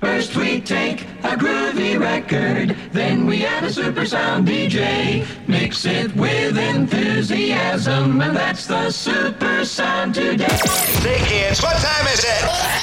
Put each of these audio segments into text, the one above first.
First we take a groovy record, then we add a super sound DJ. Mix it with enthusiasm, and that's the super sound today. Hey kids, what time is it?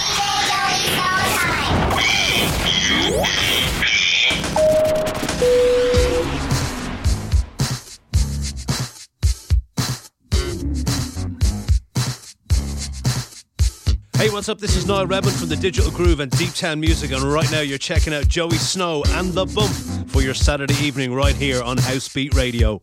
Hey, what's up? This is Niall Redmond from the Digital Groove and Deep Town Music, and right now you're checking out Joey Snow and The Bump for your Saturday evening right here on House Beat Radio.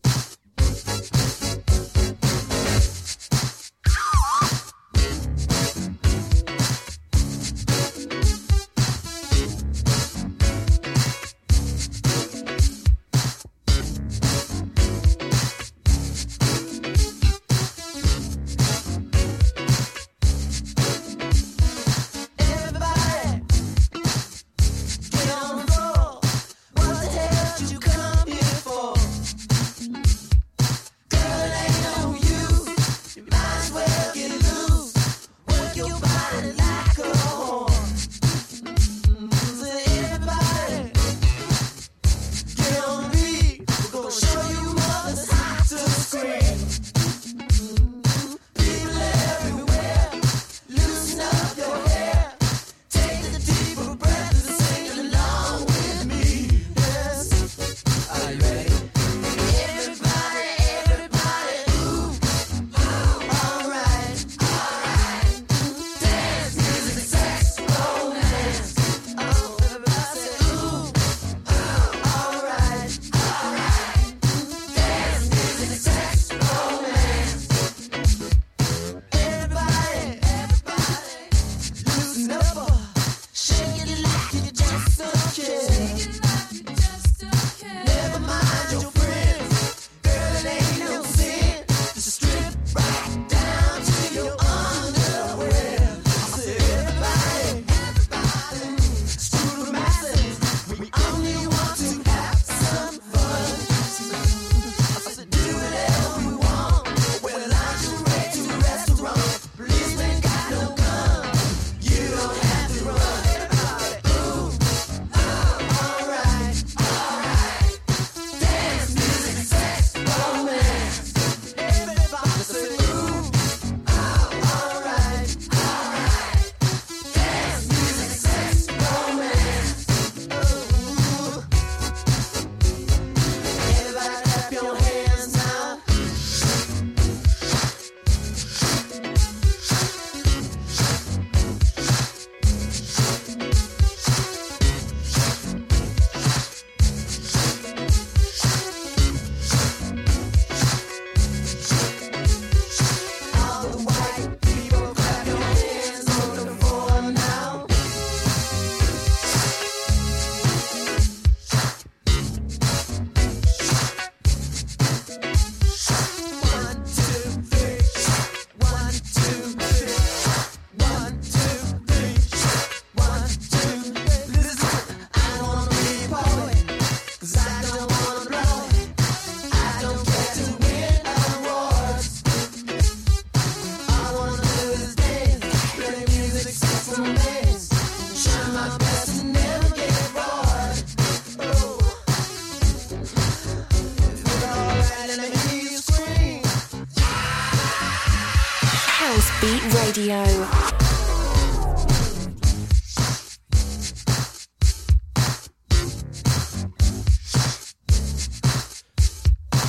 Radio.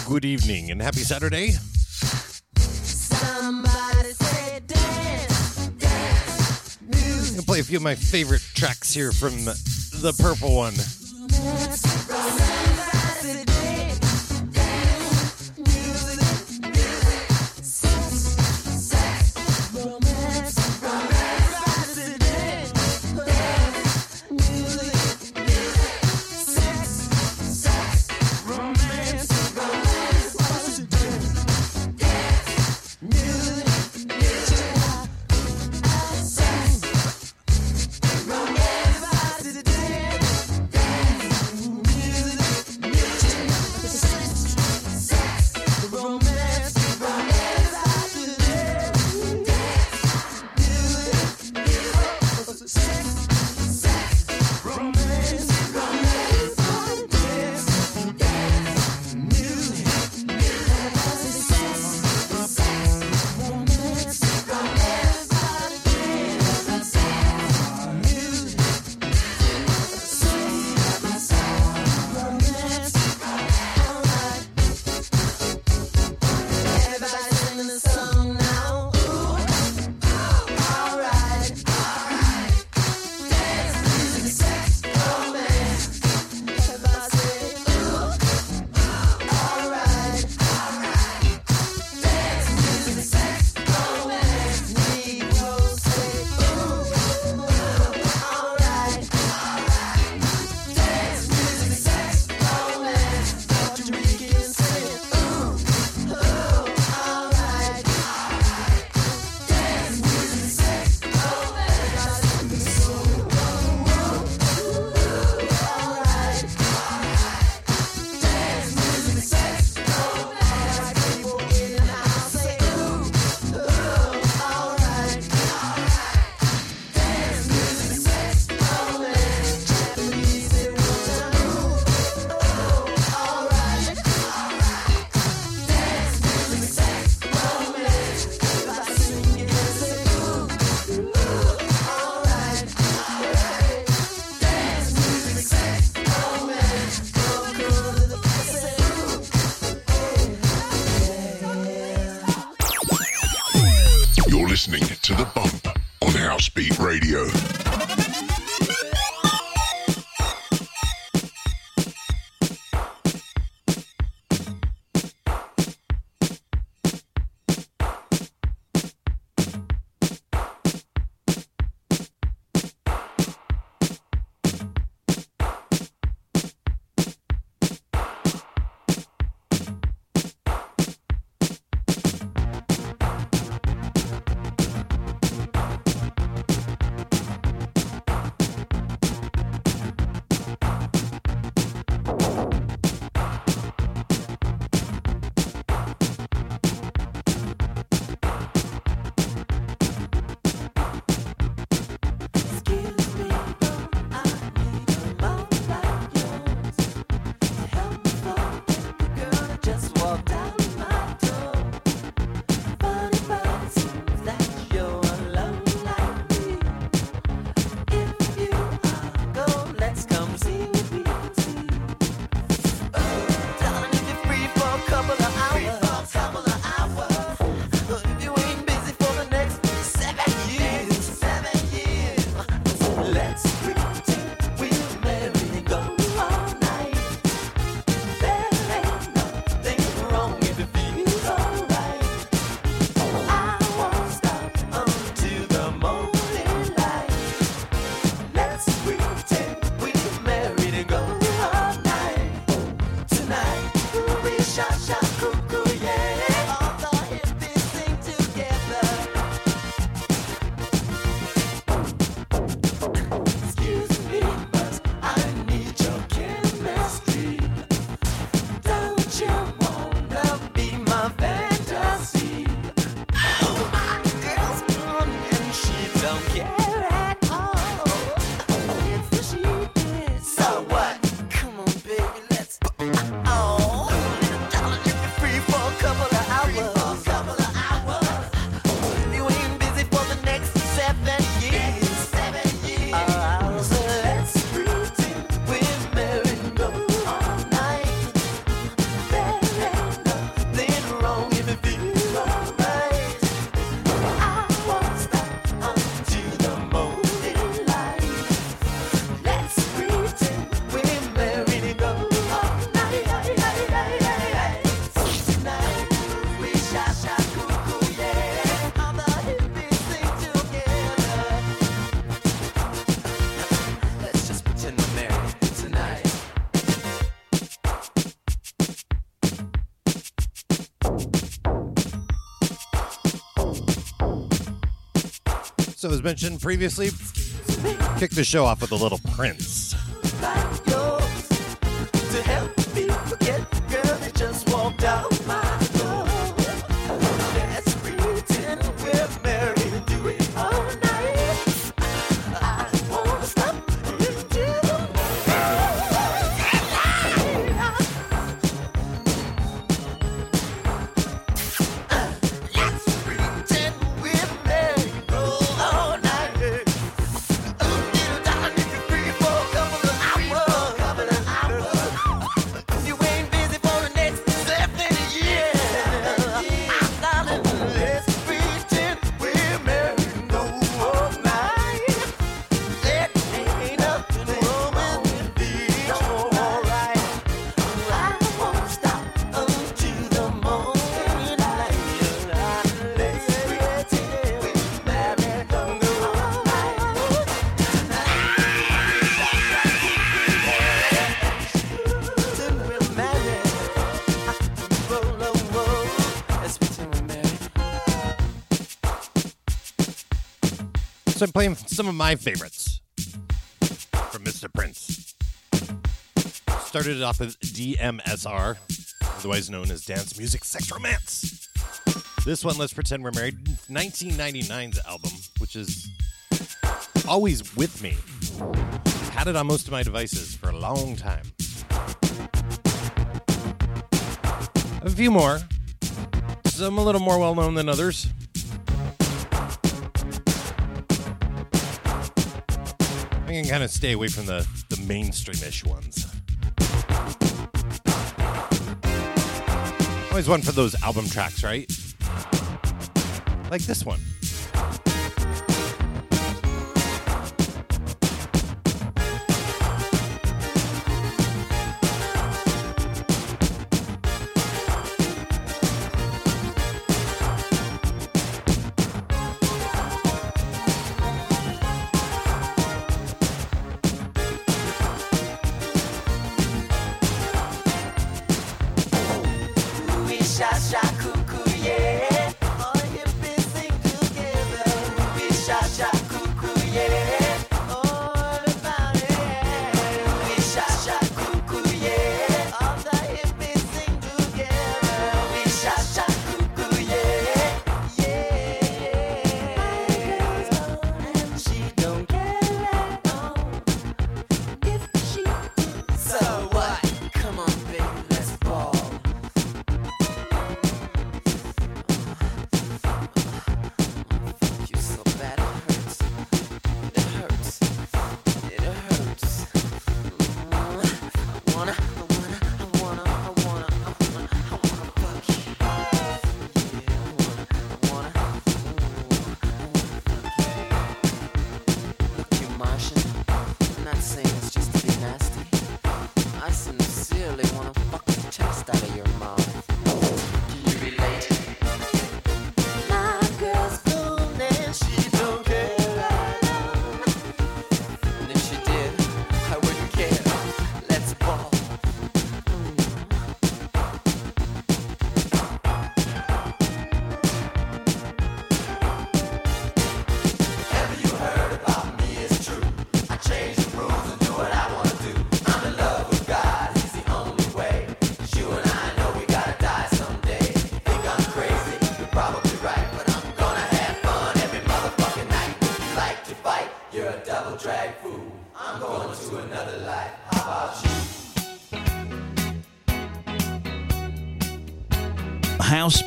Good evening and happy Saturday. I'm gonna play a few of my favorite tracks here from the Purple One. So, as mentioned previously, kick the show off with a little Prince. Some of my favorites from Mr. Prince. Started it off with DMSR, otherwise known as Dance Music Sex Romance. This one, Let's Pretend We're Married, 1999's album, which is always with me. Had it on most of my devices for a long time. A few more. Some a little more well known than others. Can kind of stay away from the, the mainstreamish ones. Always one for those album tracks, right? Like this one.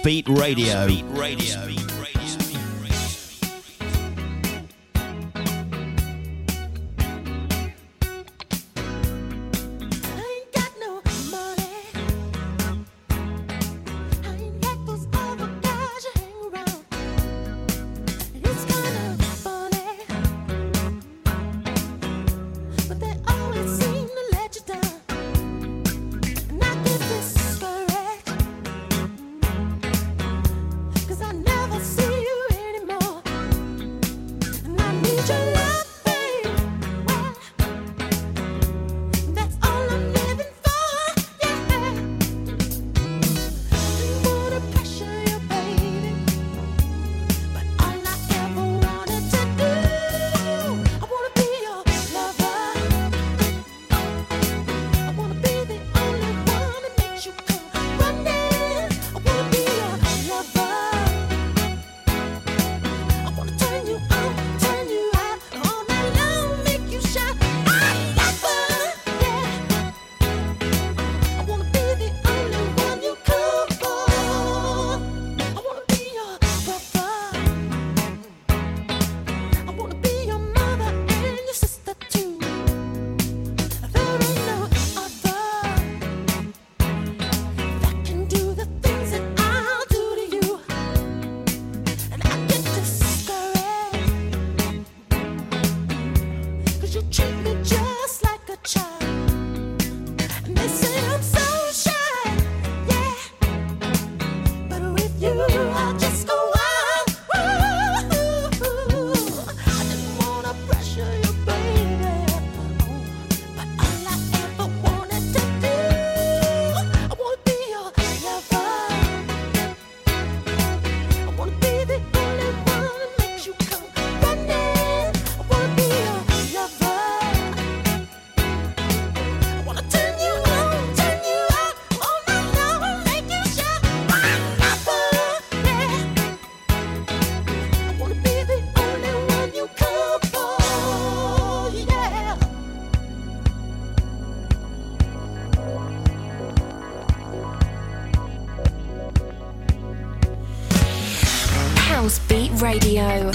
Beat Radio. Beat Radio. Radio.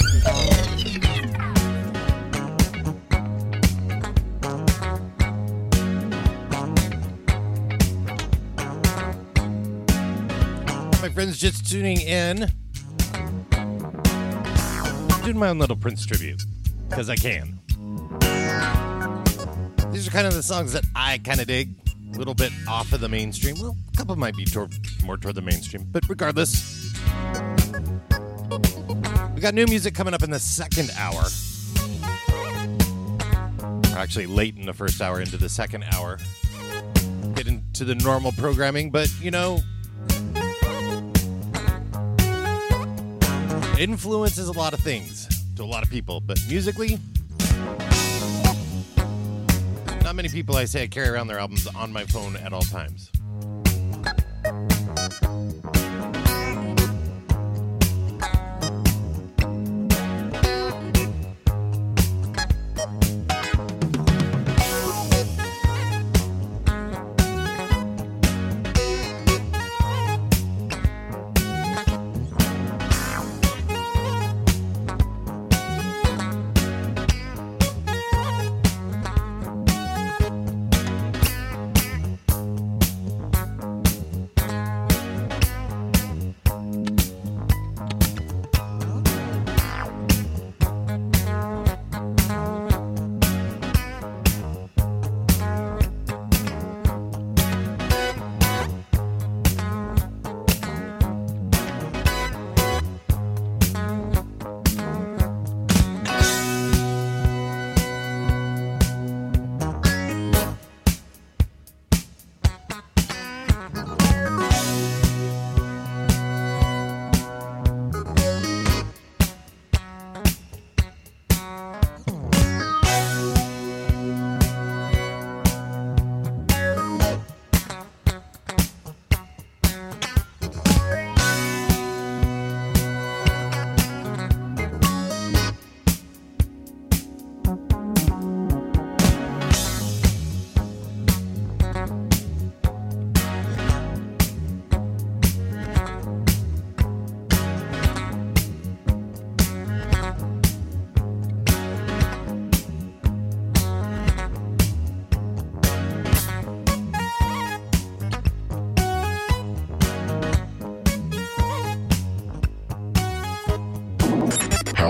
My friends just tuning in. Doing my own little Prince tribute because I can. These are kind of the songs that I kind of dig. A little bit off of the mainstream. Well, a couple might be toward, more toward the mainstream, but regardless, got new music coming up in the second hour. actually, late in the first hour into the second hour. Get into the normal programming, but you know, influences a lot of things to a lot of people, but musically, not many people I say I carry around their albums on my phone at all times.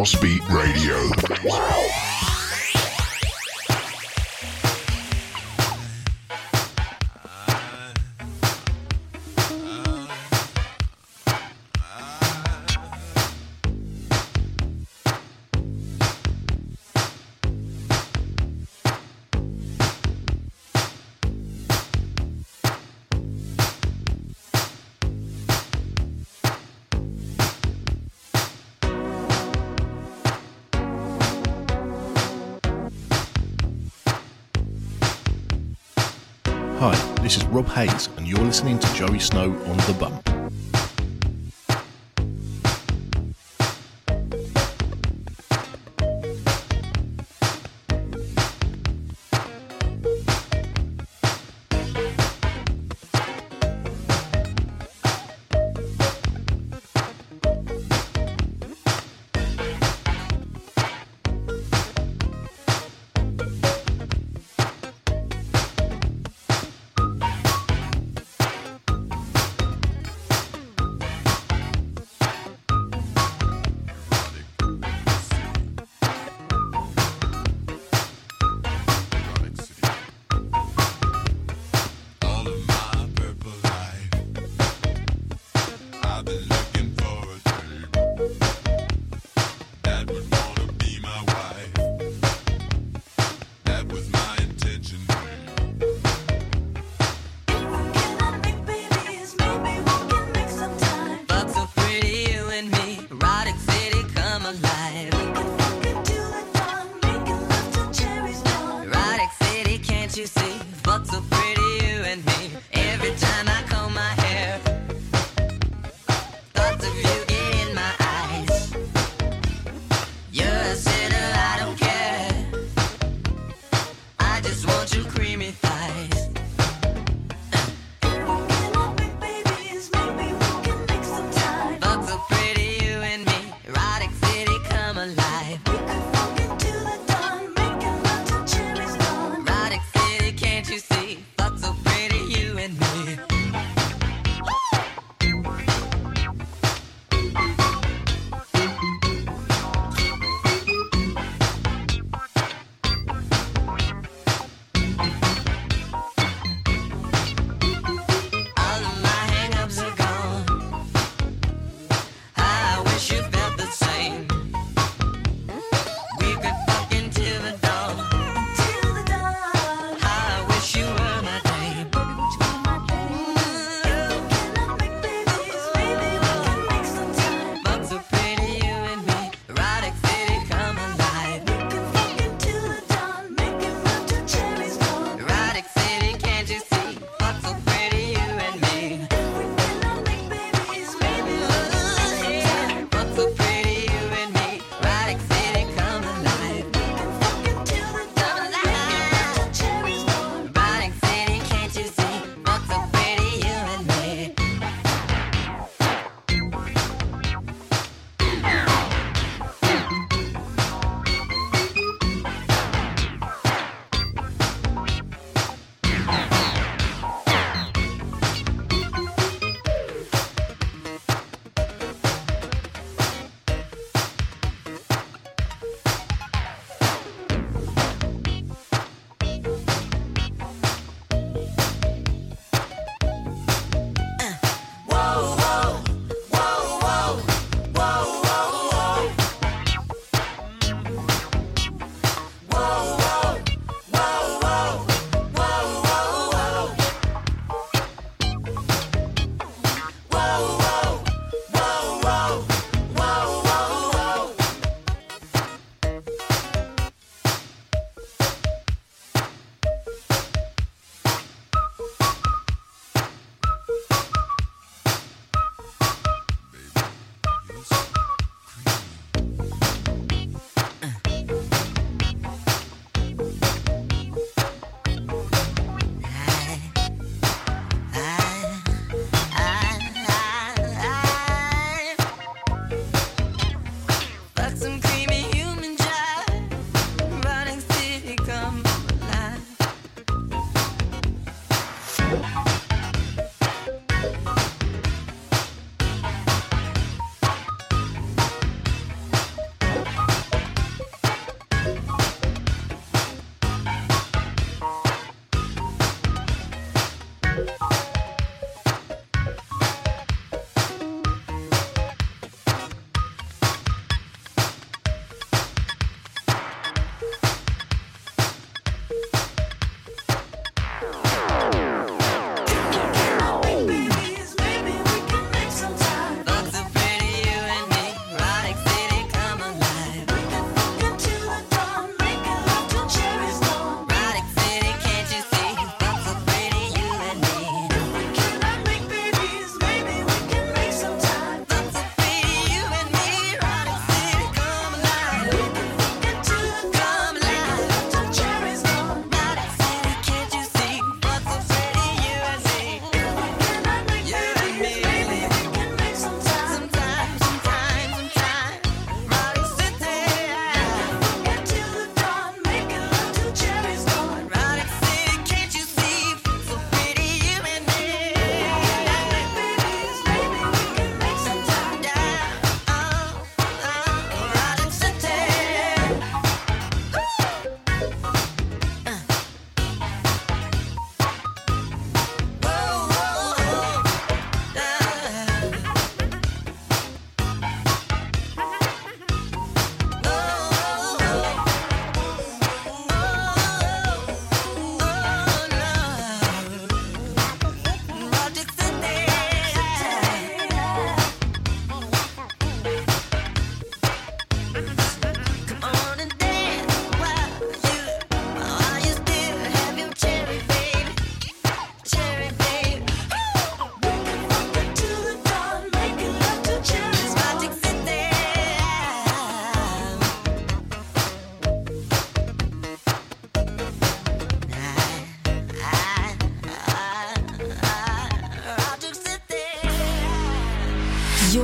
House Beat Radio. Rob Hayes, and you're listening to Joey Snow on The Bump.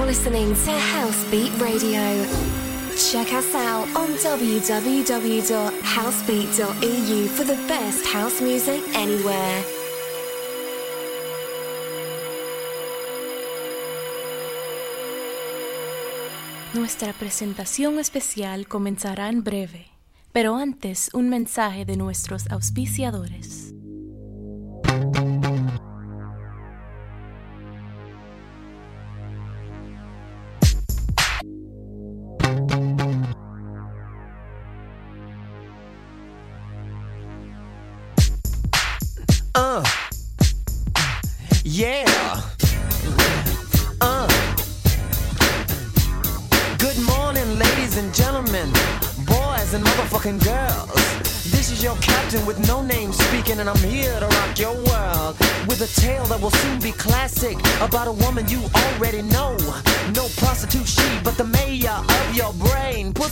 Listening to Housebeat Radio. Check us out on www.housebeat.eu for the best house music anywhere. Nuestra presentación especial comenzará en breve, pero antes un mensaje de nuestros auspiciadores.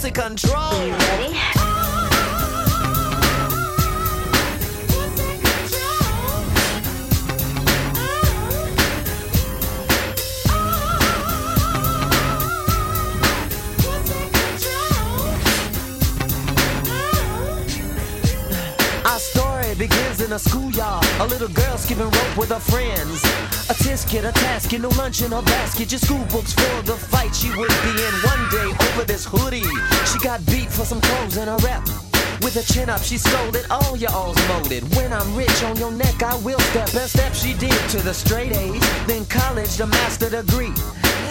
Pussy control. You ready? Our story begins in a schoolyard. A little girl skipping rope with her friends. A tisket, a task, tasket, no lunch in her basket. Just school books for the fight she would be in one day over this hoodie. She got beat for some clothes and a rep. With a chin up, she scolded, all your all's molded. When I'm rich on your neck, I will step. And step she did to the straight A's. Then college, the master degree.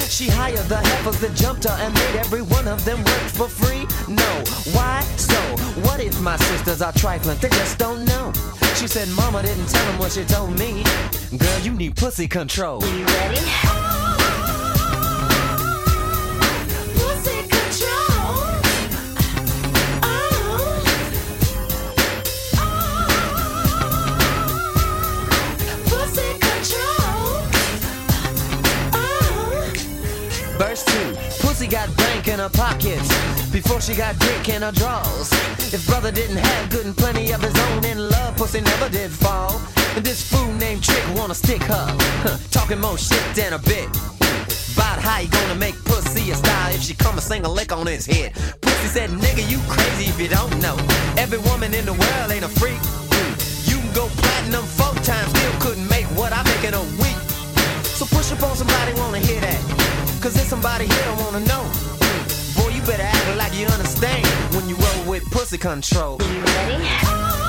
She hired the heifers that jumped her and made every one of them work for free. No, why? So, what if my sisters are trifling? They just don't know. She said, Mama didn't tell him what she told me. Girl, you need pussy control. You ready? Pussy control. Pussy control. Verse 2 Pussy got bank in her pockets before she got dick in her drawers. If brother didn't have good and plenty of his own in love, pussy never did fall. And this fool named Trick wanna stick her, huh, talking more shit than a bit. About how you gonna make pussy a style if she come and sing a lick on his head. Pussy said, nigga, you crazy if you don't know. Every woman in the world ain't a freak. You can go platinum four times, still couldn't make what I make in a week. So push up on somebody, wanna hear that. Cause there's somebody here that wanna know. Better act like you understand when you roll with pussy control. You ready?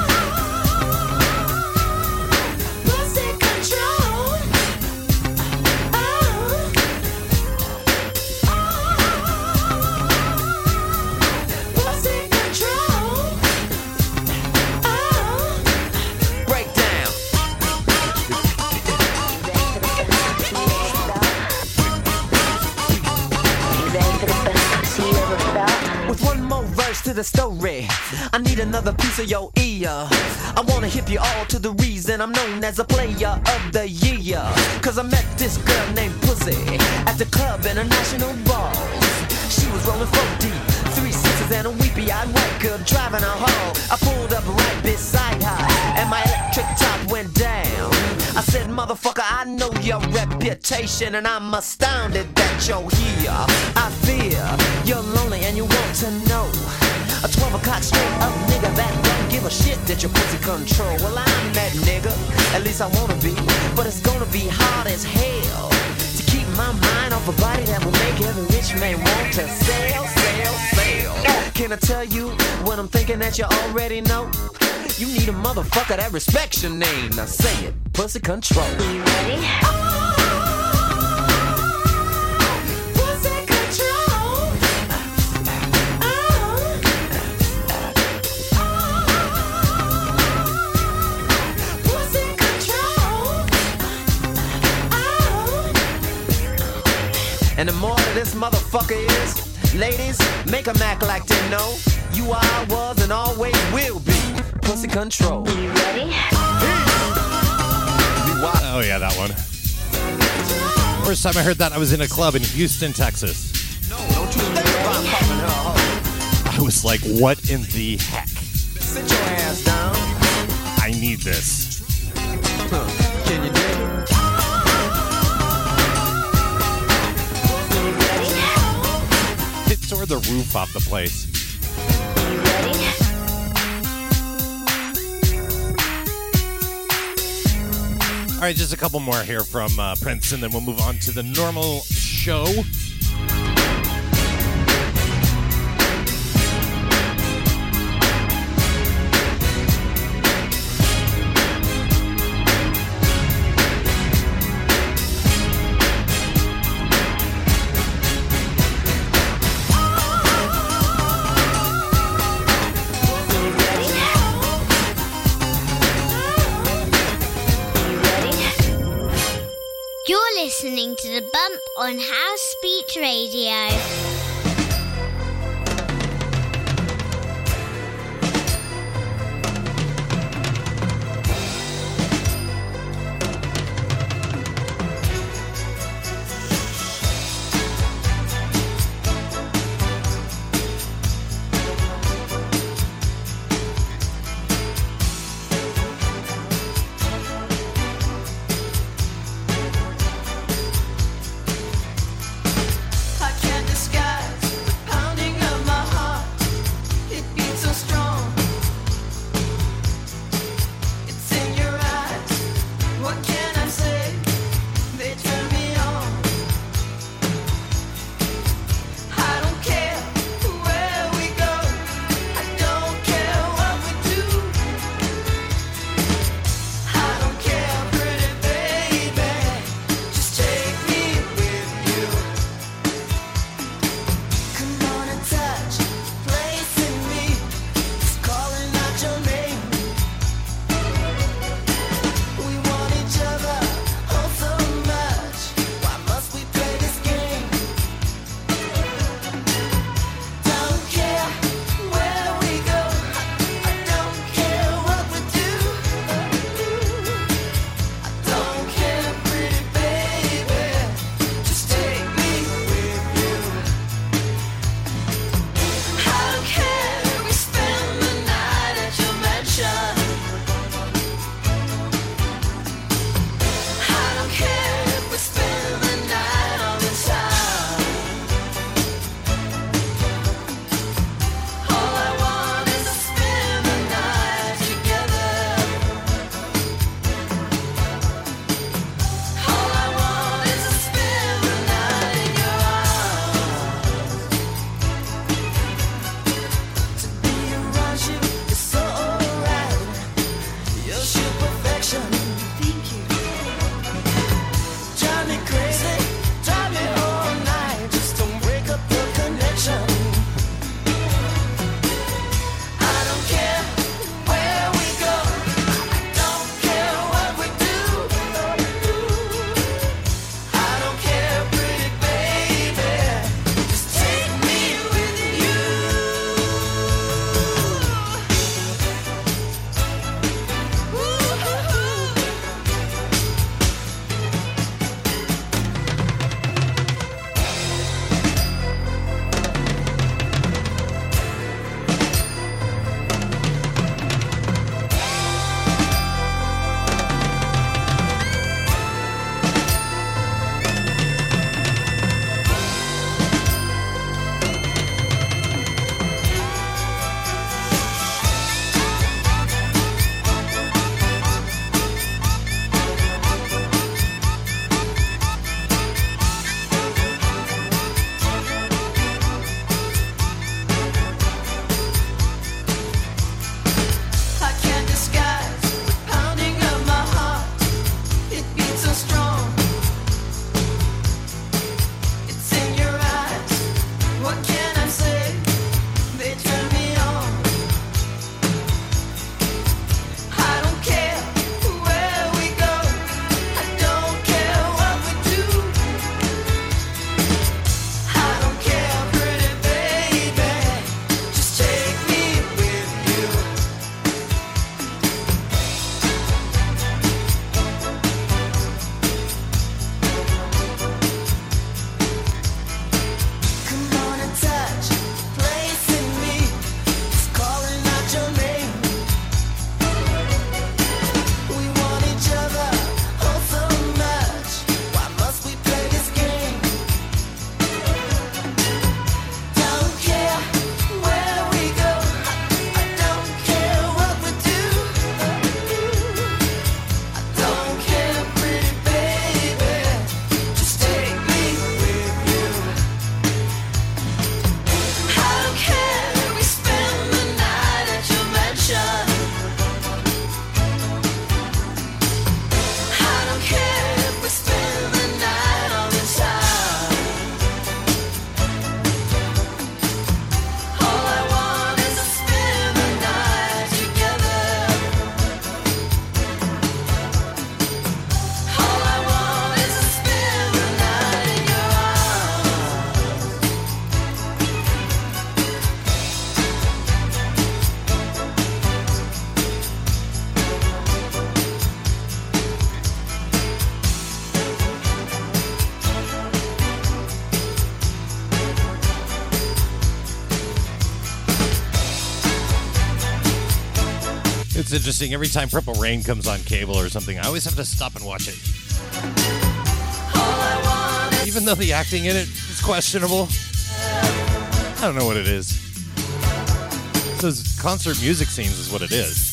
To the story, I need another piece of your ear. I wanna hip you all to the reason I'm known as a player of the year. Cause I met this girl named Pussy at the club in a national ball. She was rolling 40, three sisters and a weepy eyed white girl driving her home. I pulled up right beside her, and my electric top went down. I said, motherfucker, I know your reputation, and I'm astounded that you're here. I fear you're lonely and you want to know. A 12 o'clock straight up nigga that don't give a shit that your pussy control. Well, I'm that nigga, at least I wanna be, but it's gonna be hard as hell to keep my mind off a body that will make every rich man want to sell, sell, sell. Can I tell you what I'm thinking that you already know? You need a motherfucker that respects your name. Now say it, pussy control. You ready? And the more of this motherfucker is, ladies, make them act like they know you are, I was, and always will be. Pussy control. You ready? Oh, yeah, that one. First time I heard that, I was in a club in Houston, Texas. Don't you think about popping her. I was like, what in the heck? Sit your ass down. I need this. Huh. The roof off the place. All right, just a couple more here from uh, Prince, and then we'll move on to the normal show. On House Beat Radio. Interesting. Every time Purple Rain comes on cable or something, I always have to stop and watch it. Even though the acting in it is questionable, I don't know what it is. Those concert music scenes is what it is.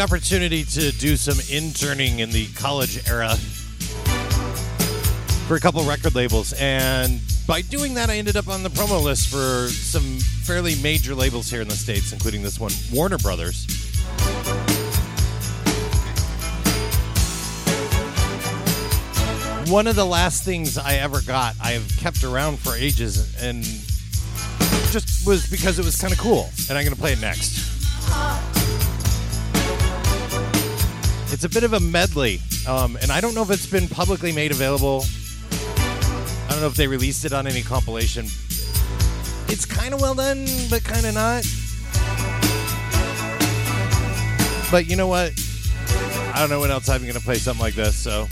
Opportunity to do some interning in the college era for a couple record labels, and by doing that, I ended up on the promo list for some fairly major labels here in the states, including this one, Warner Brothers. One of the last things I ever got, I have kept around for ages, and just was because it was kind of cool, and I'm going to play it next. It's a bit of a medley, um, and I don't know if it's been publicly made available. I don't know if they released it on any compilation. It's kind of well done, but kind of not. But you know what? I don't know when else I'm going to play something like this, so.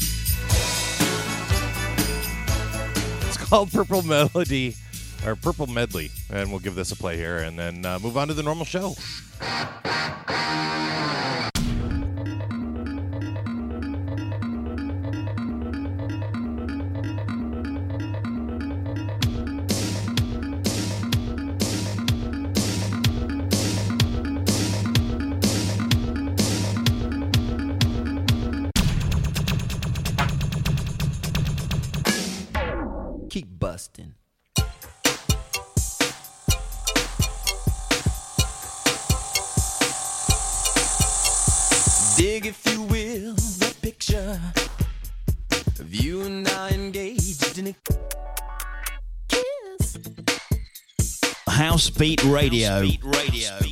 It's called Purple Melody, or Purple Medley, and we'll give this a play here and then uh, move on to the normal show. Beat Radio. You don't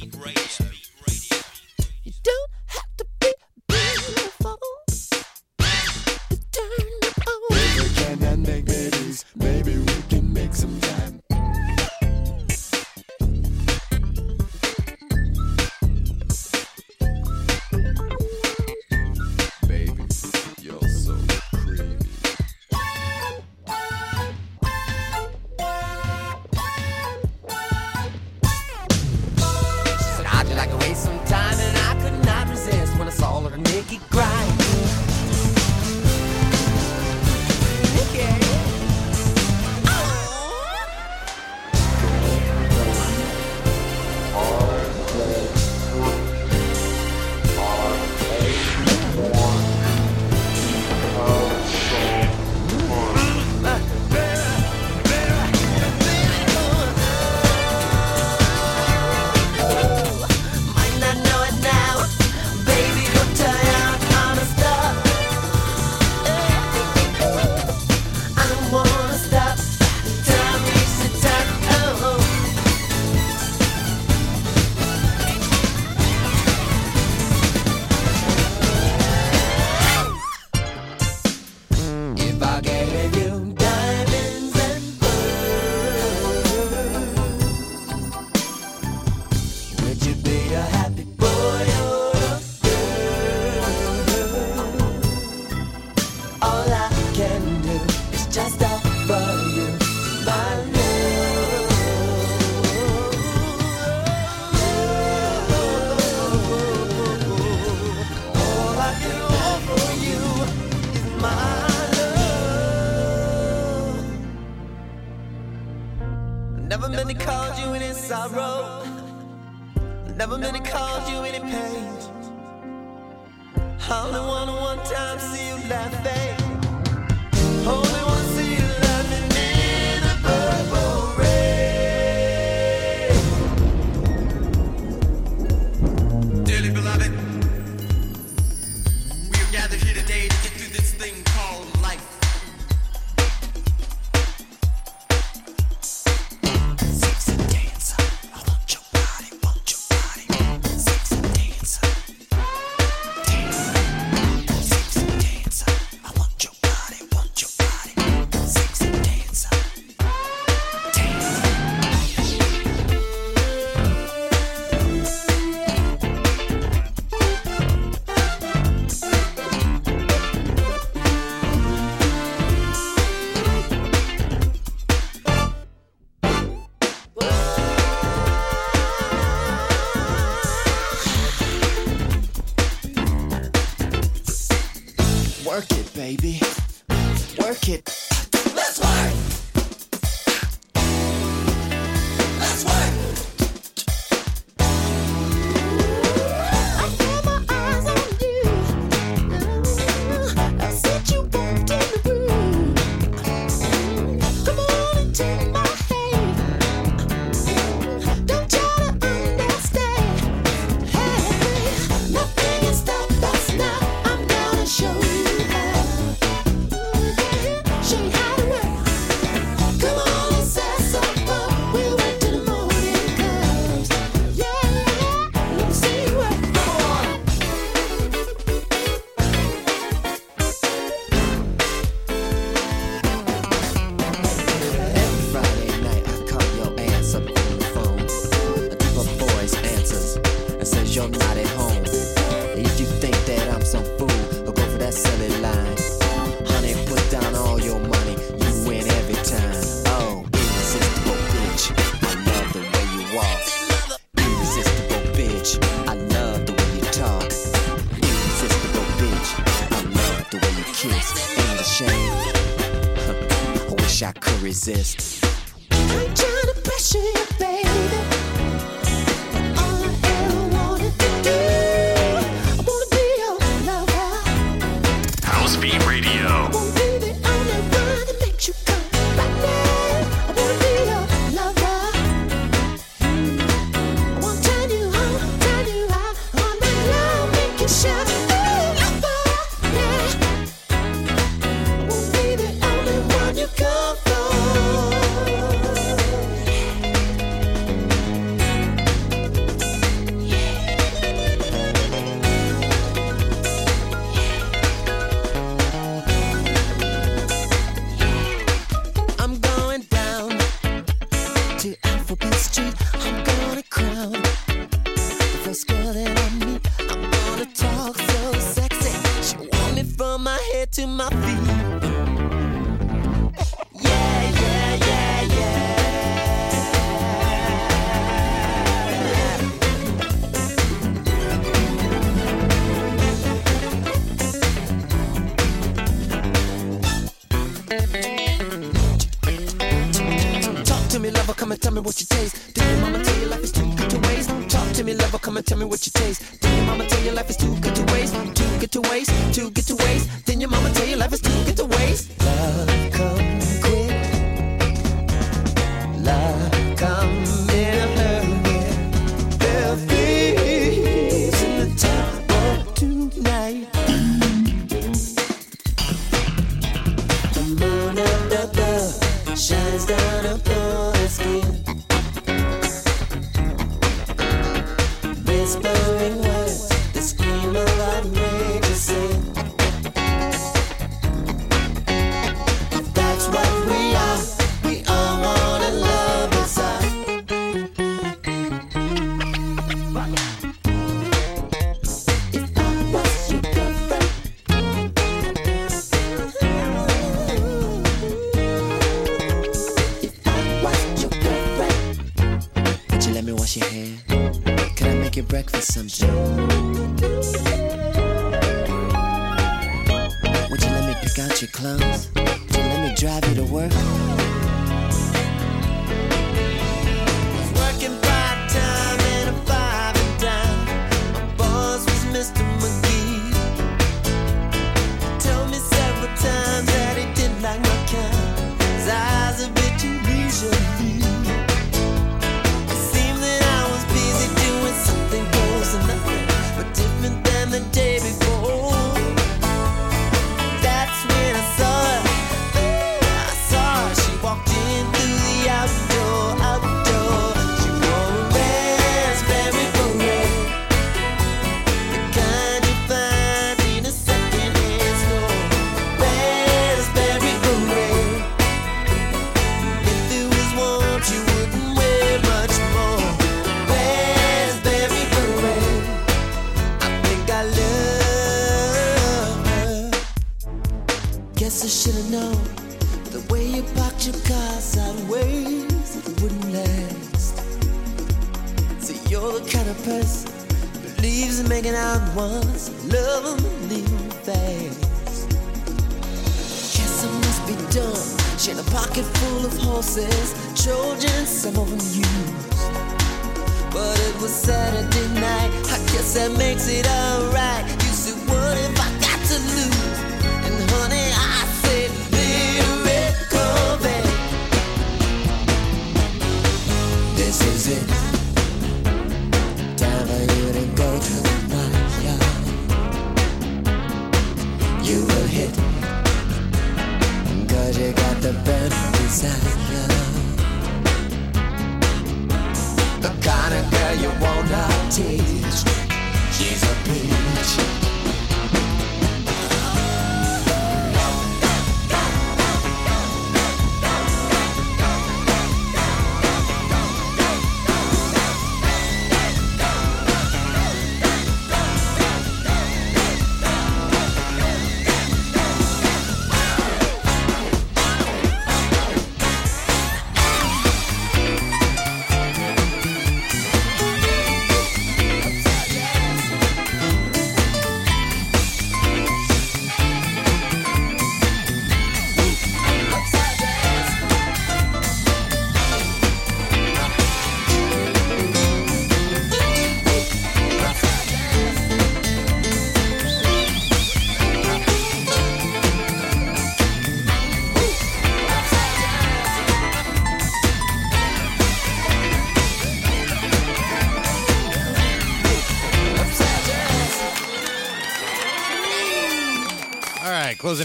makes it alright.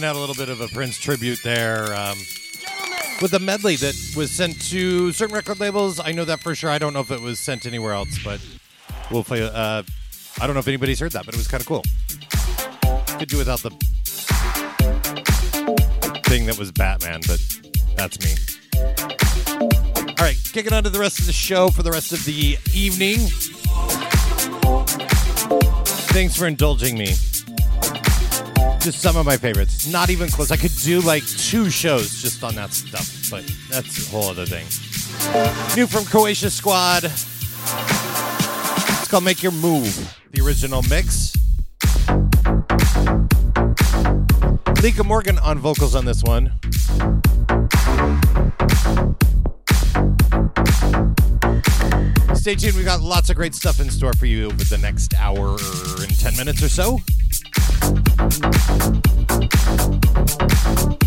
Right, out a little bit of a Prince tribute there um, with a medley that was sent to certain record labels. I know that for sure. I don't know if it was sent anywhere else, but we'll play. Uh, I don't know if anybody's heard that, but it was kind of cool. Could do without the thing that was Batman, but that's me. All right, kicking on to the rest of the show for the rest of the evening. Thanks for indulging me. Just some of my favorites. Not even close. I could do like two shows just on that stuff, but that's a whole other thing. New from Croatia Squad. It's called Make Your Move, the original mix. Lika Morgan on vocals on this one. Stay tuned. We've got lots of great stuff in store for you over the next hour and 10 minutes or so. あっ。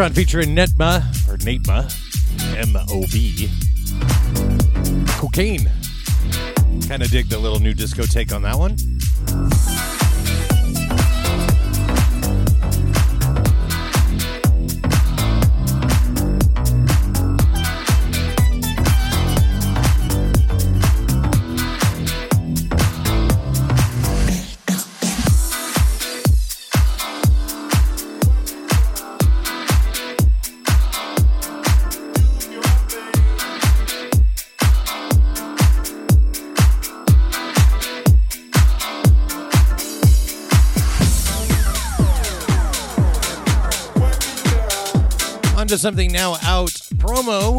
Matron featuring Netma, or Natma, M O B. Cocaine. Kind of dig the little new disco take on that one. Something now out promo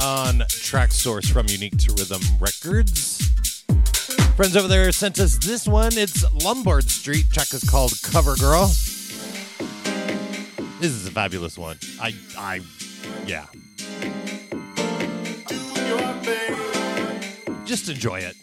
on Traxsource from Unique to Rhythm Records. Friends over there sent us this one. It's Lombard Street. Track is called Cover Girl. This is a fabulous one. I, I, yeah. Just enjoy it.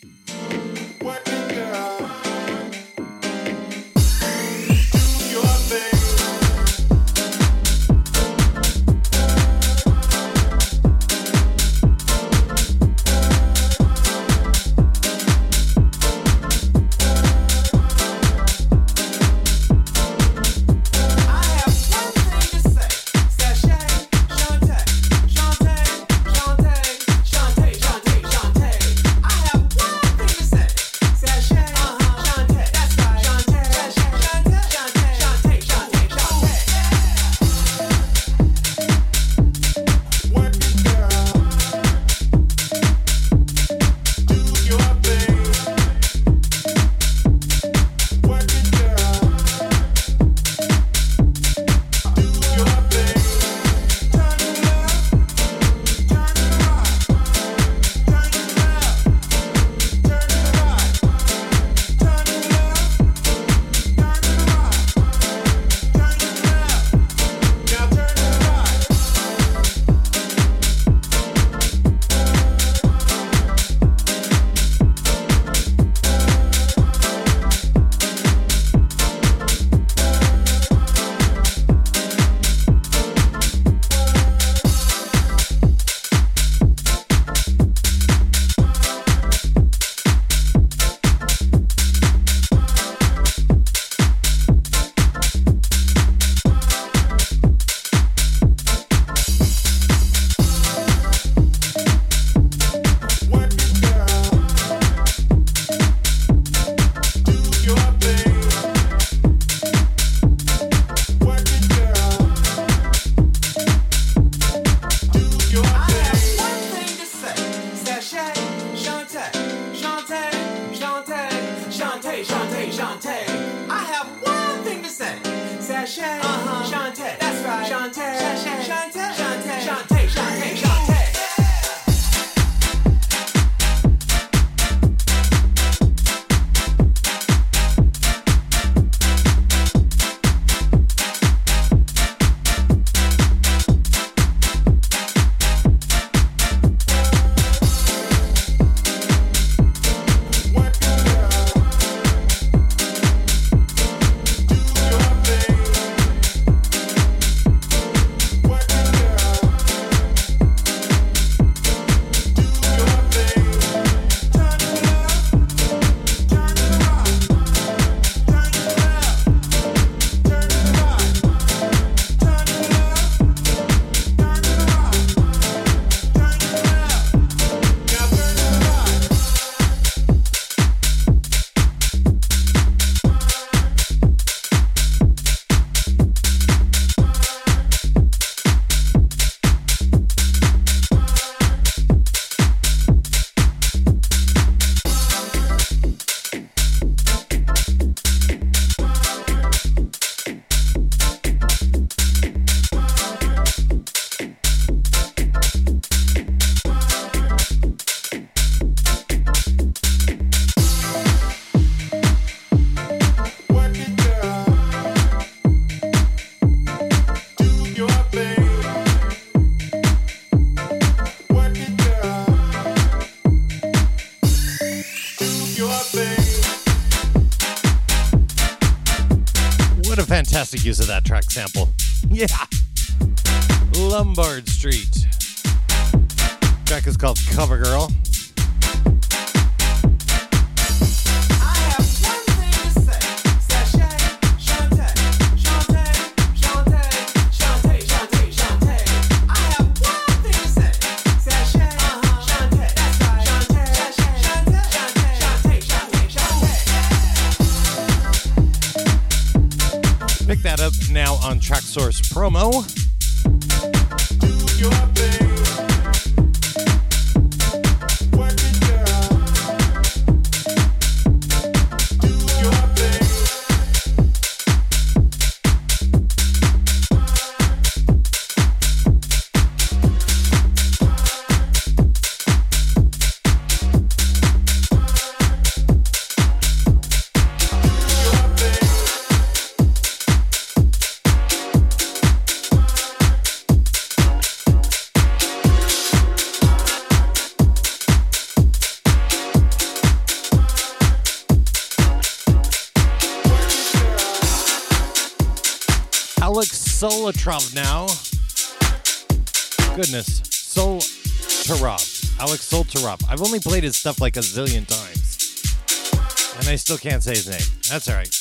Played his stuff like a zillion times. And I still can't say his name. That's all right.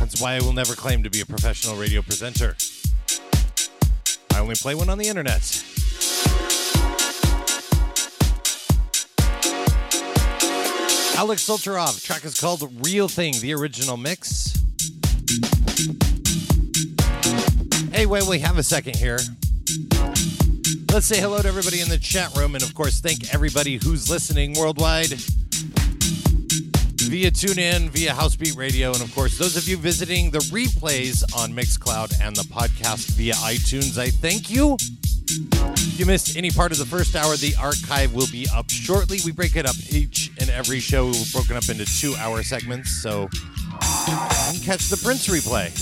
That's why I will never claim to be a professional radio presenter. I only play one on the internet. Alex Soltarov. Track is called Real Thing, the original mix. Hey, wait, we have a second here. Let's say hello to everybody in the chat room, and of course, thank everybody who's listening worldwide via TuneIn, via Housebeat Radio, and of course, those of you visiting the replays on Mixcloud and the podcast via iTunes. I thank you. If you missed any part of the first hour, the archive will be up shortly. We break it up each and every show, broken up into two hour segments, so you can catch the Prince replay.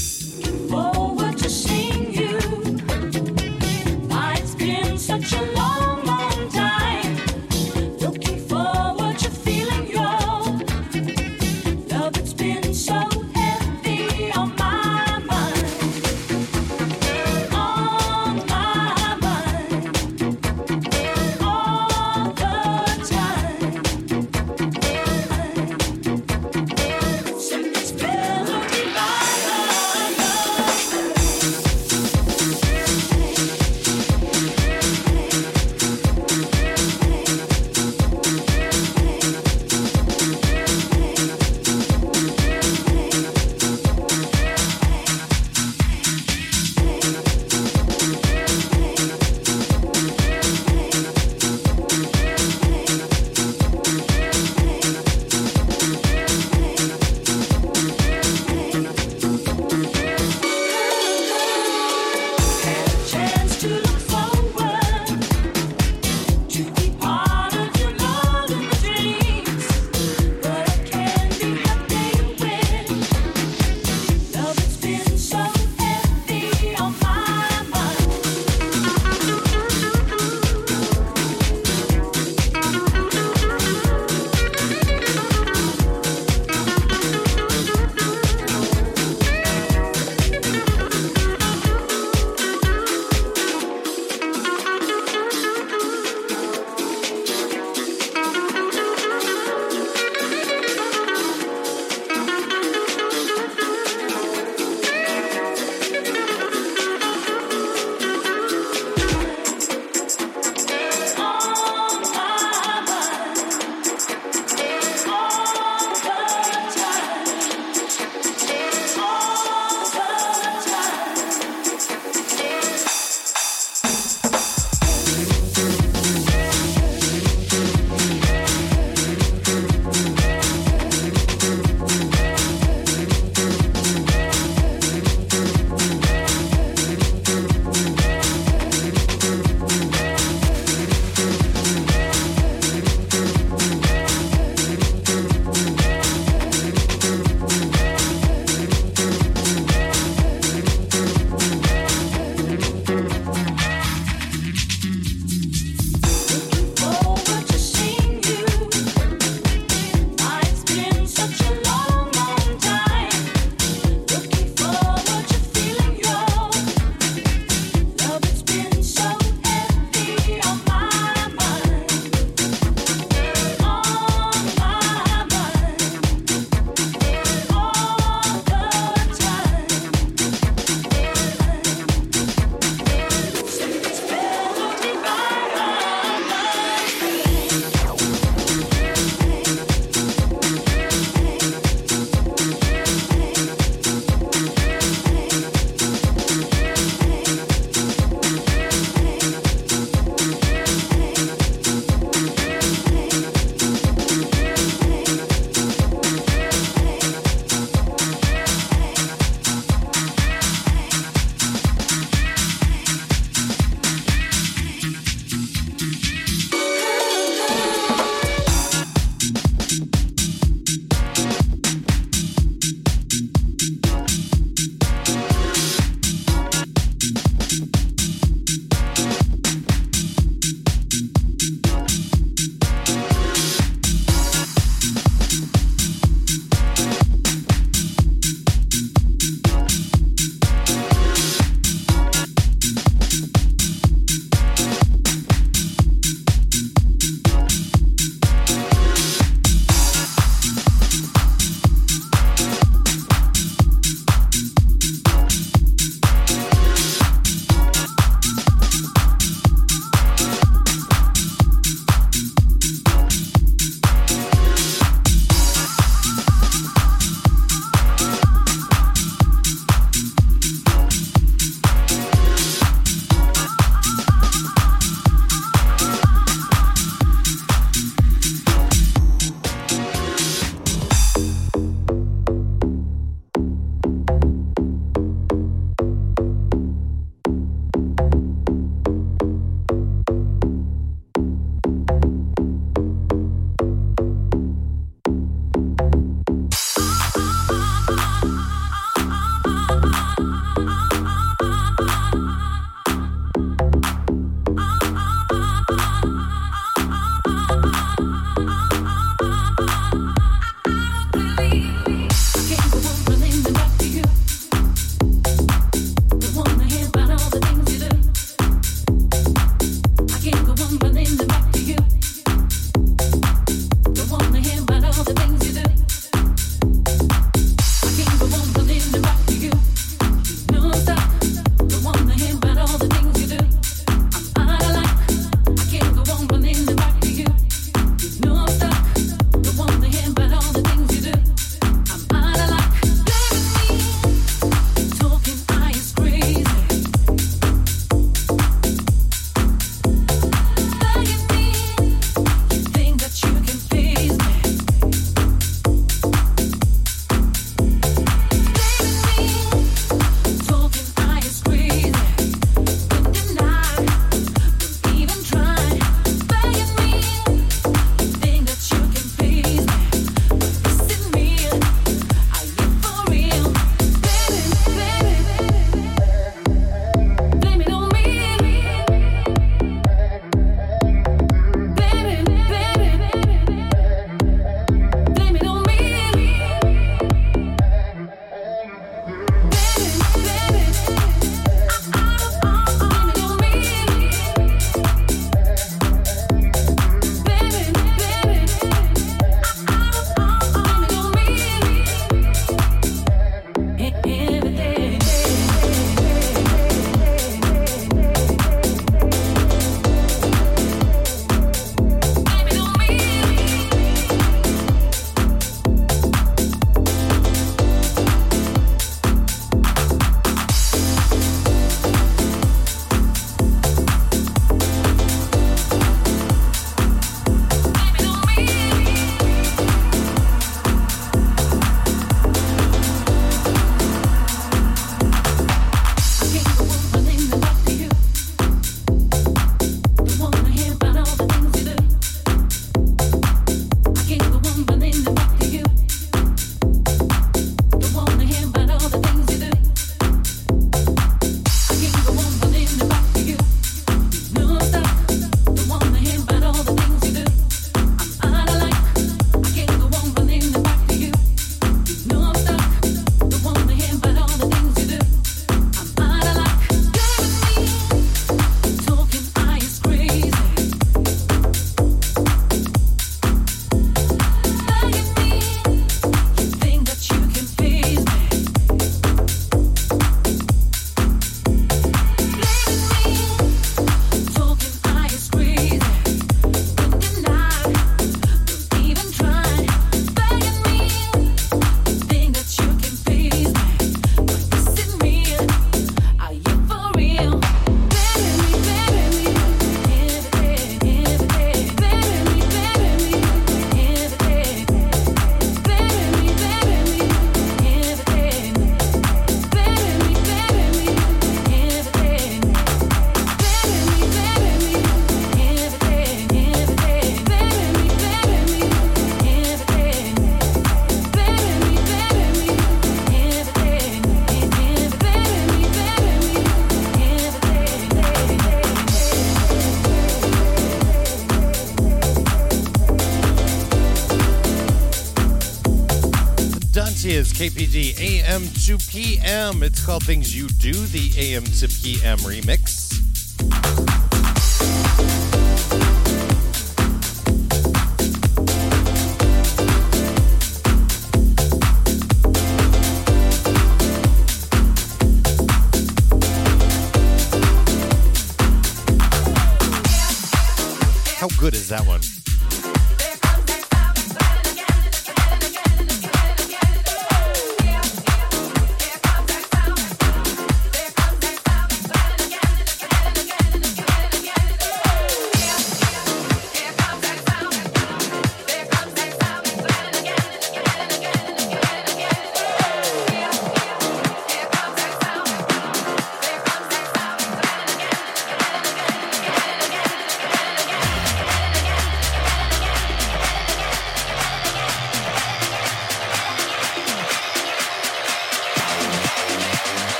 KPD AM to PM. It's called Things You Do, the AM to PM remix.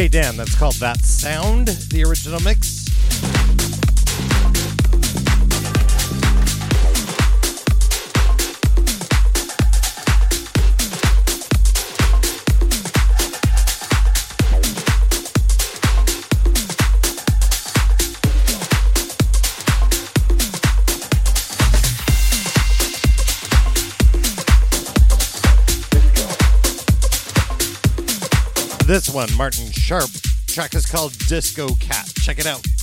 DJ Dan, that's called That Sound, the original mix. This one, Martin. Track is called Disco Cat. Check it out.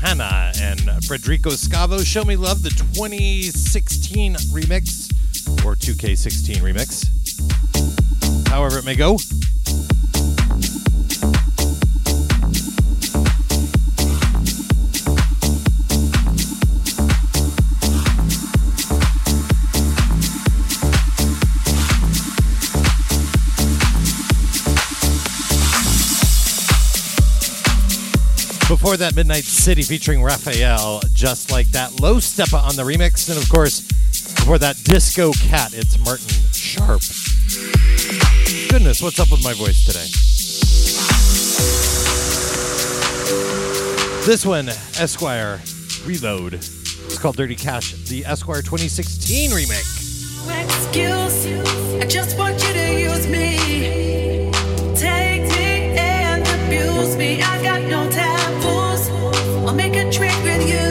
Montana and Frederico Scavo. Show Me Love, the 2016 remix or 2K16 remix. However, it may go. Before that, Midnight City featuring Raphael, just like that. Low Steppa on the remix. And of course, for that, Disco Cat, it's Martin Sharp. Goodness, what's up with my voice today? This one, Esquire Reload. It's called Dirty Cash, the Esquire 2016 remake. excuse. I just want you to use me. Take you.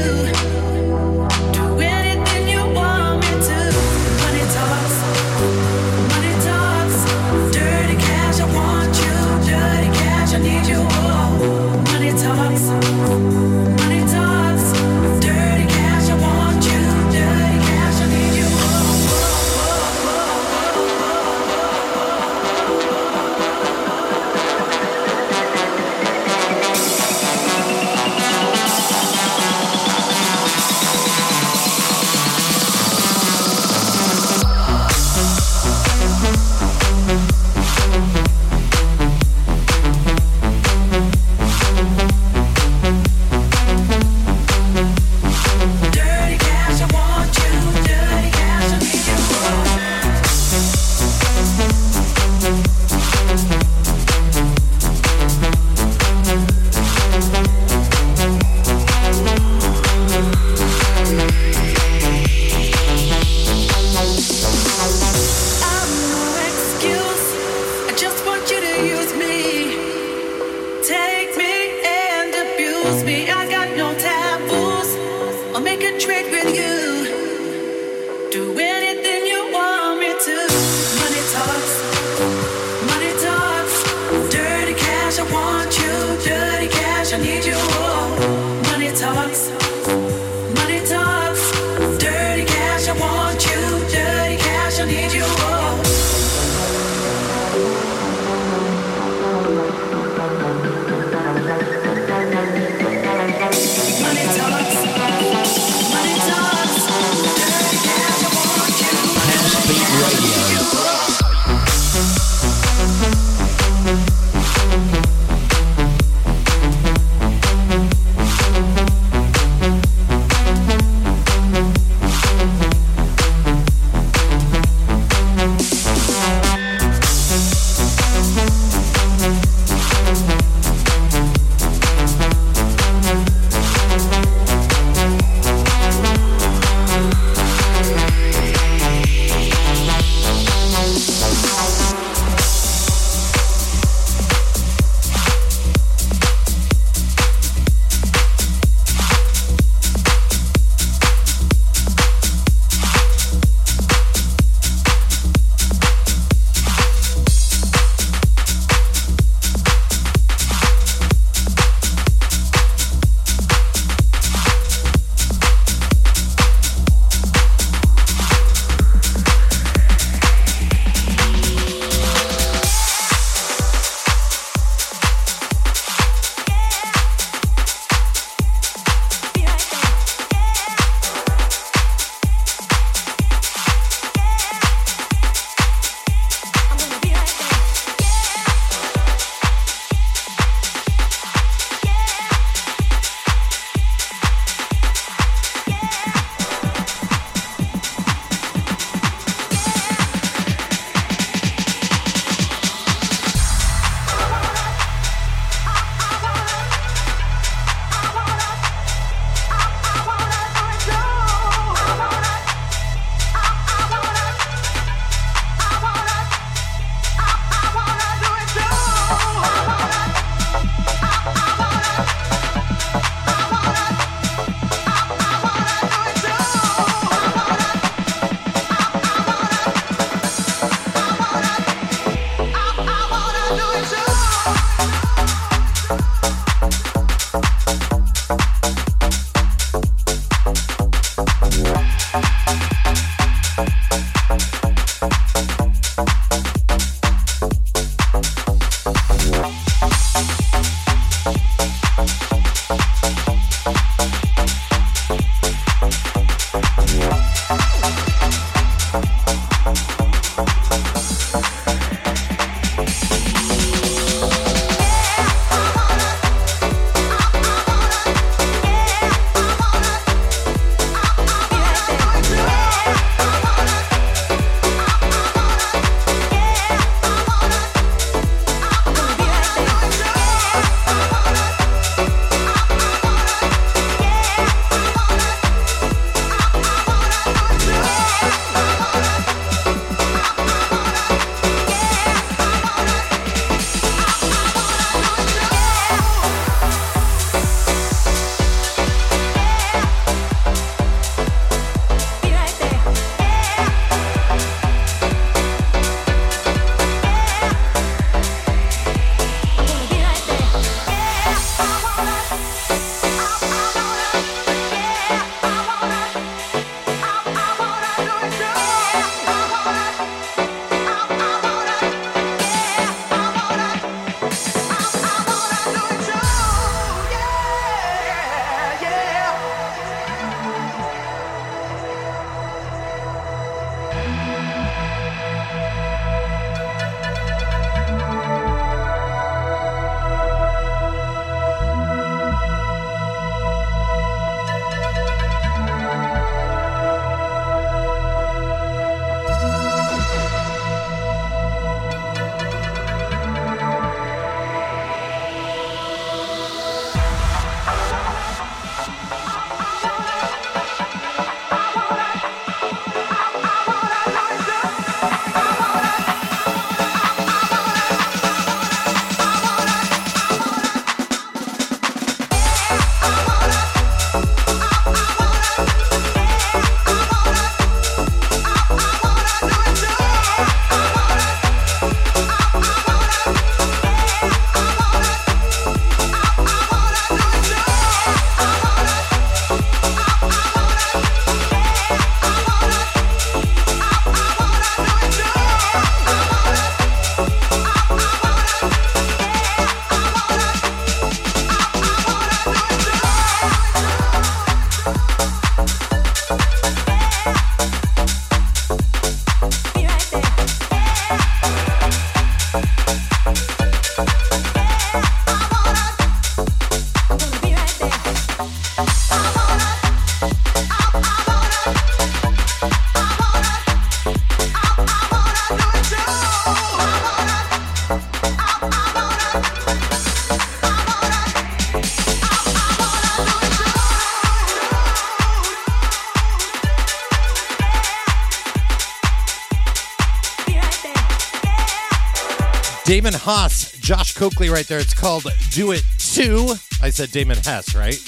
Damon Haas, Josh Coakley right there. It's called Do It Too. I said Damon Hess, right?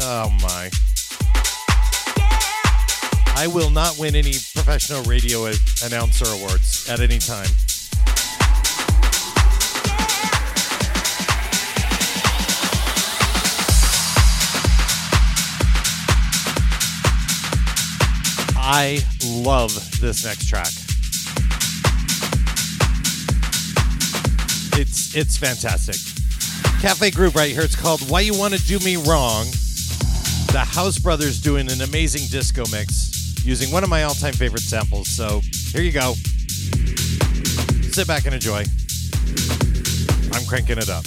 Oh my. I will not win any professional radio announcer awards at any time. I love this next track. It's fantastic. Cafe Groove right here. It's called Why You Want to Do Me Wrong. The House Brothers doing an amazing disco mix using one of my all-time favorite samples. So here you go. Sit back and enjoy. I'm cranking it up.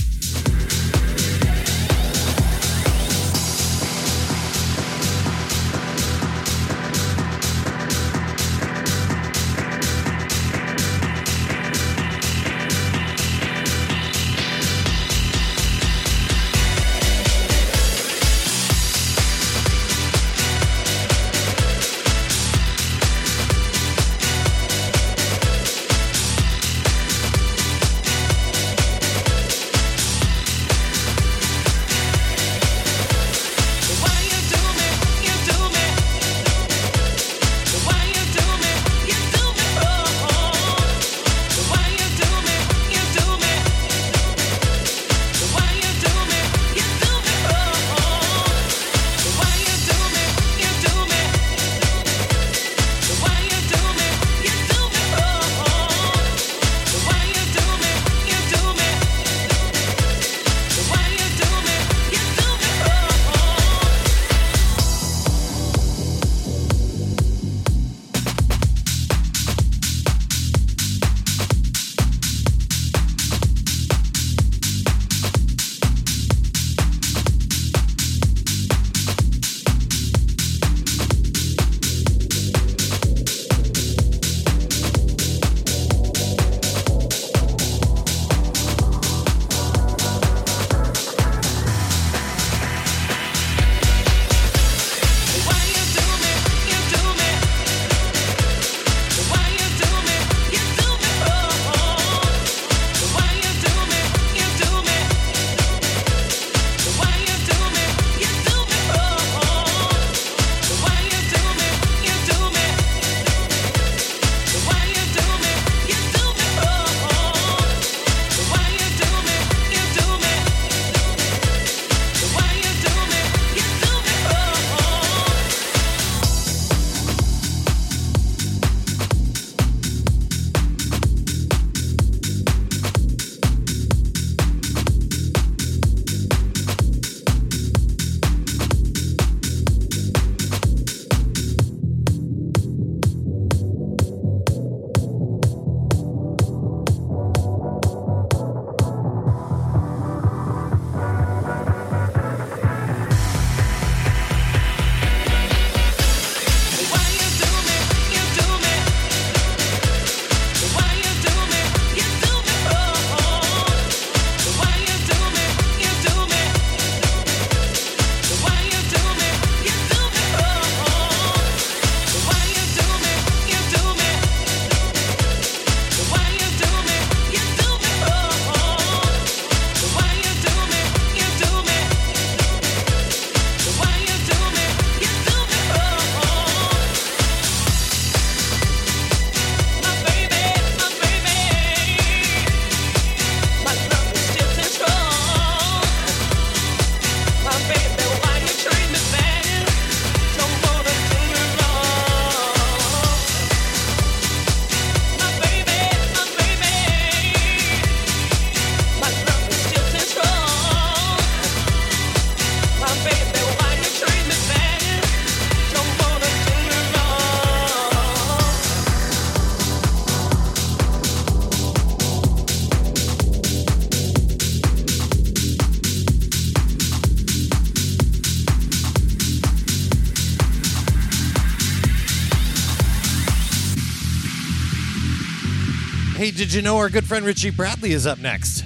Did you know our good friend Richie Bradley is up next?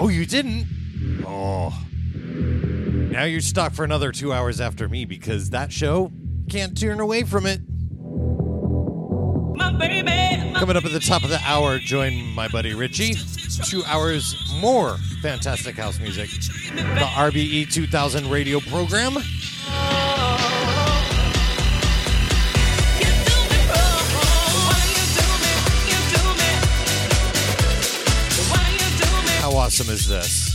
Oh, you didn't? Oh. Now you're stuck for another two hours after me because that show can't turn away from it. Baby, Coming up at the top of the hour, join my buddy Richie. Two hours more fantastic house music. The RBE 2000 radio program. Awesome is this?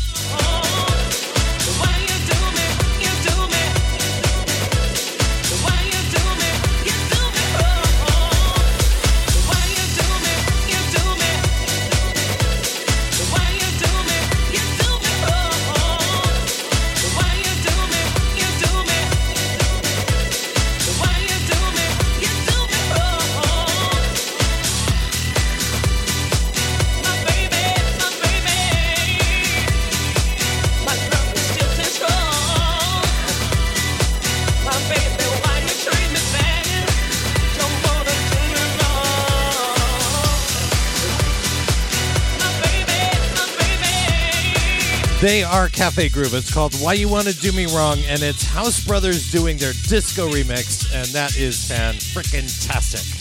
They are Cafe Groove. It's called Why You Want to Do Me Wrong, and it's House Brothers doing their disco remix, and that is fan frickin' tastic.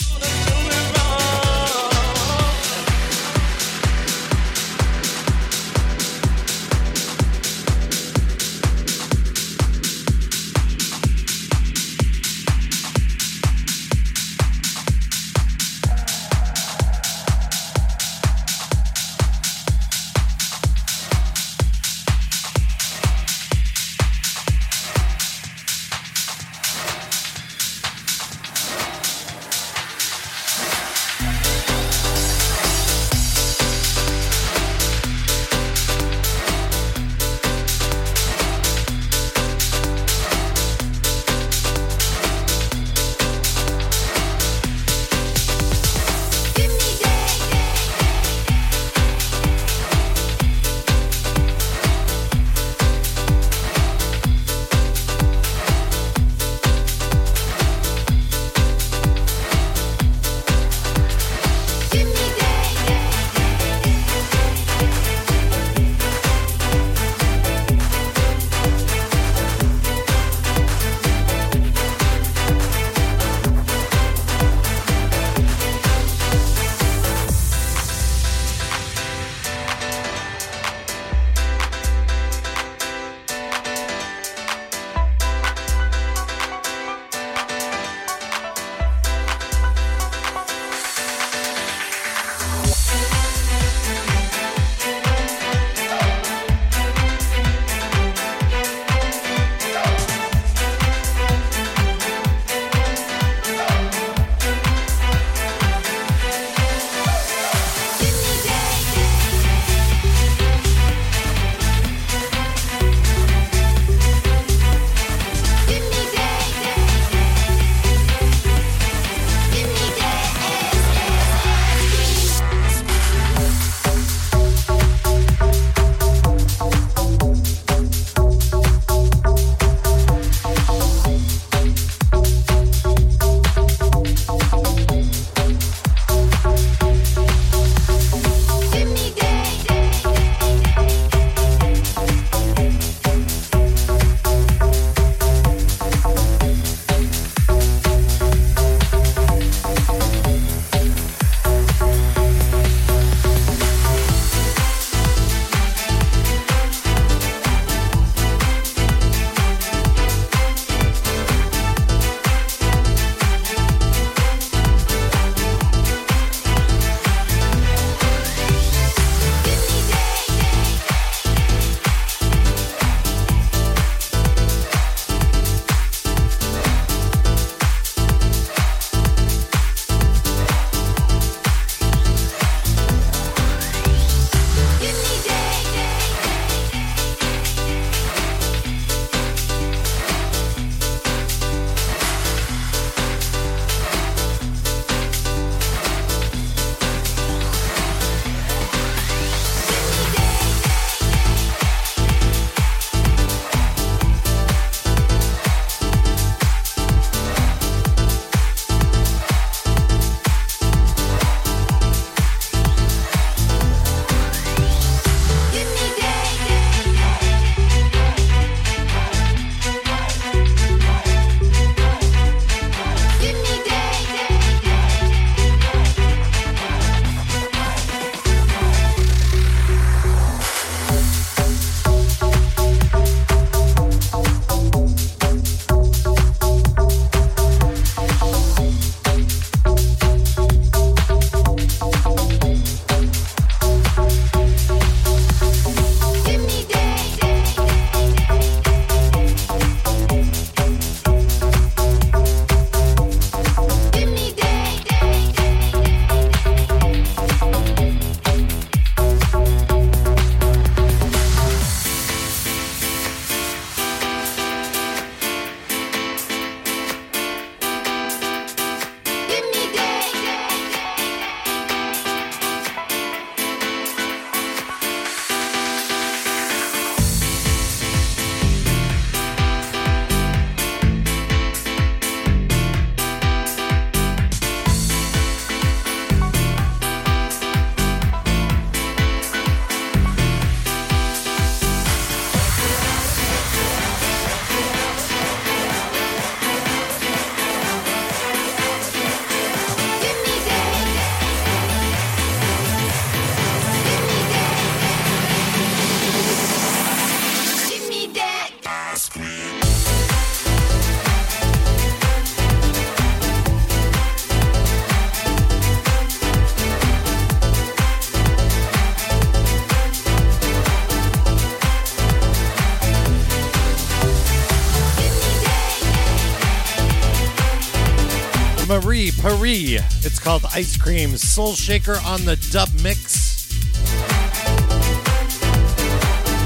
Paris. It's called Ice Cream Soul Shaker on the dub mix.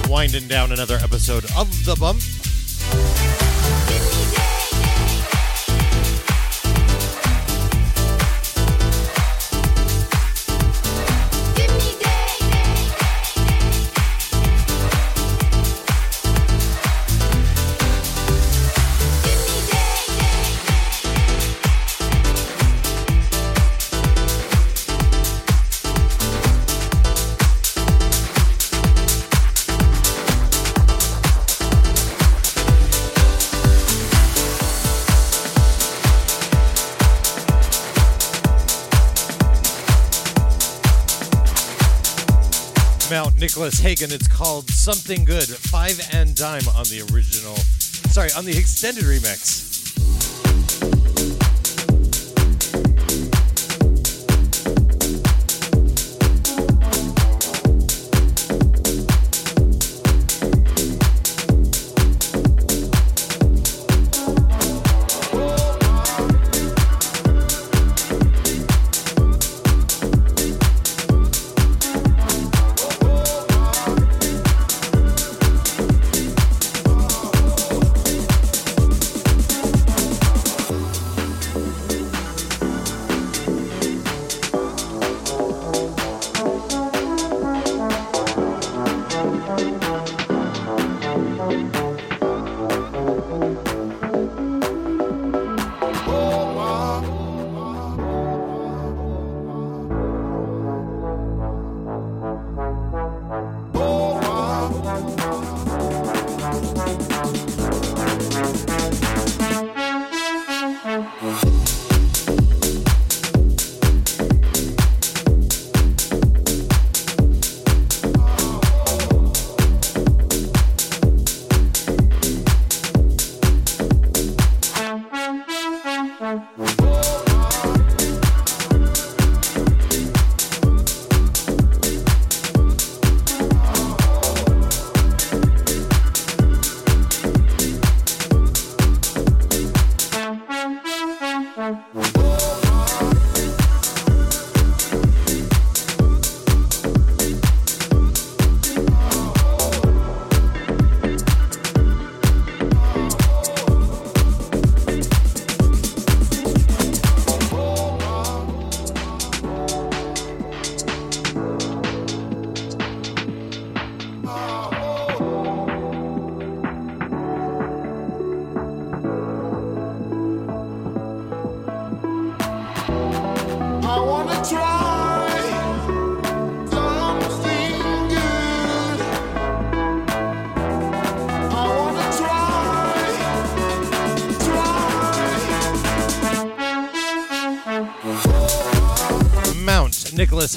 Winding down another episode of The Bump. Nicholas Hagen. It's called Something Good. Five and dime on the original. Sorry, on the extended remix.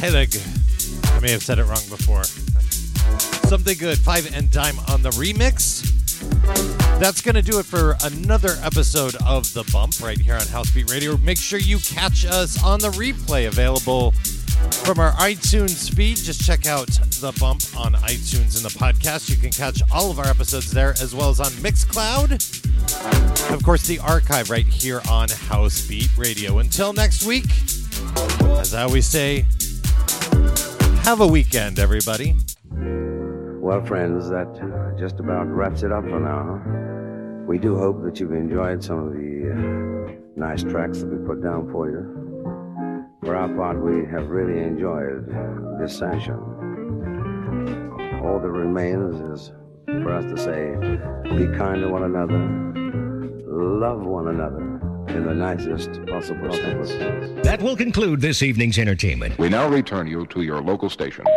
Nicholas Hedig. I may have said it wrong before. Something good. Five and dime on the remix. That's going to do it for another episode of The Bump right here on Housebeat Radio. Make sure you catch us on the replay available from our iTunes feed. Just check out The Bump on iTunes in the podcast. You can catch all of our episodes there as well as on Mixcloud. Of course, the archive right here on Housebeat Radio. Until next week, as I always say, have a weekend, everybody. Well, friends, that just about wraps it up for now. We do hope that you've enjoyed some of the uh, nice tracks that we put down for you. For our part, we have really enjoyed this session. All that remains is for us to say, be kind to one another, love one another in the nicest possible sense. That will conclude this evening's entertainment. We now return you to your local stations.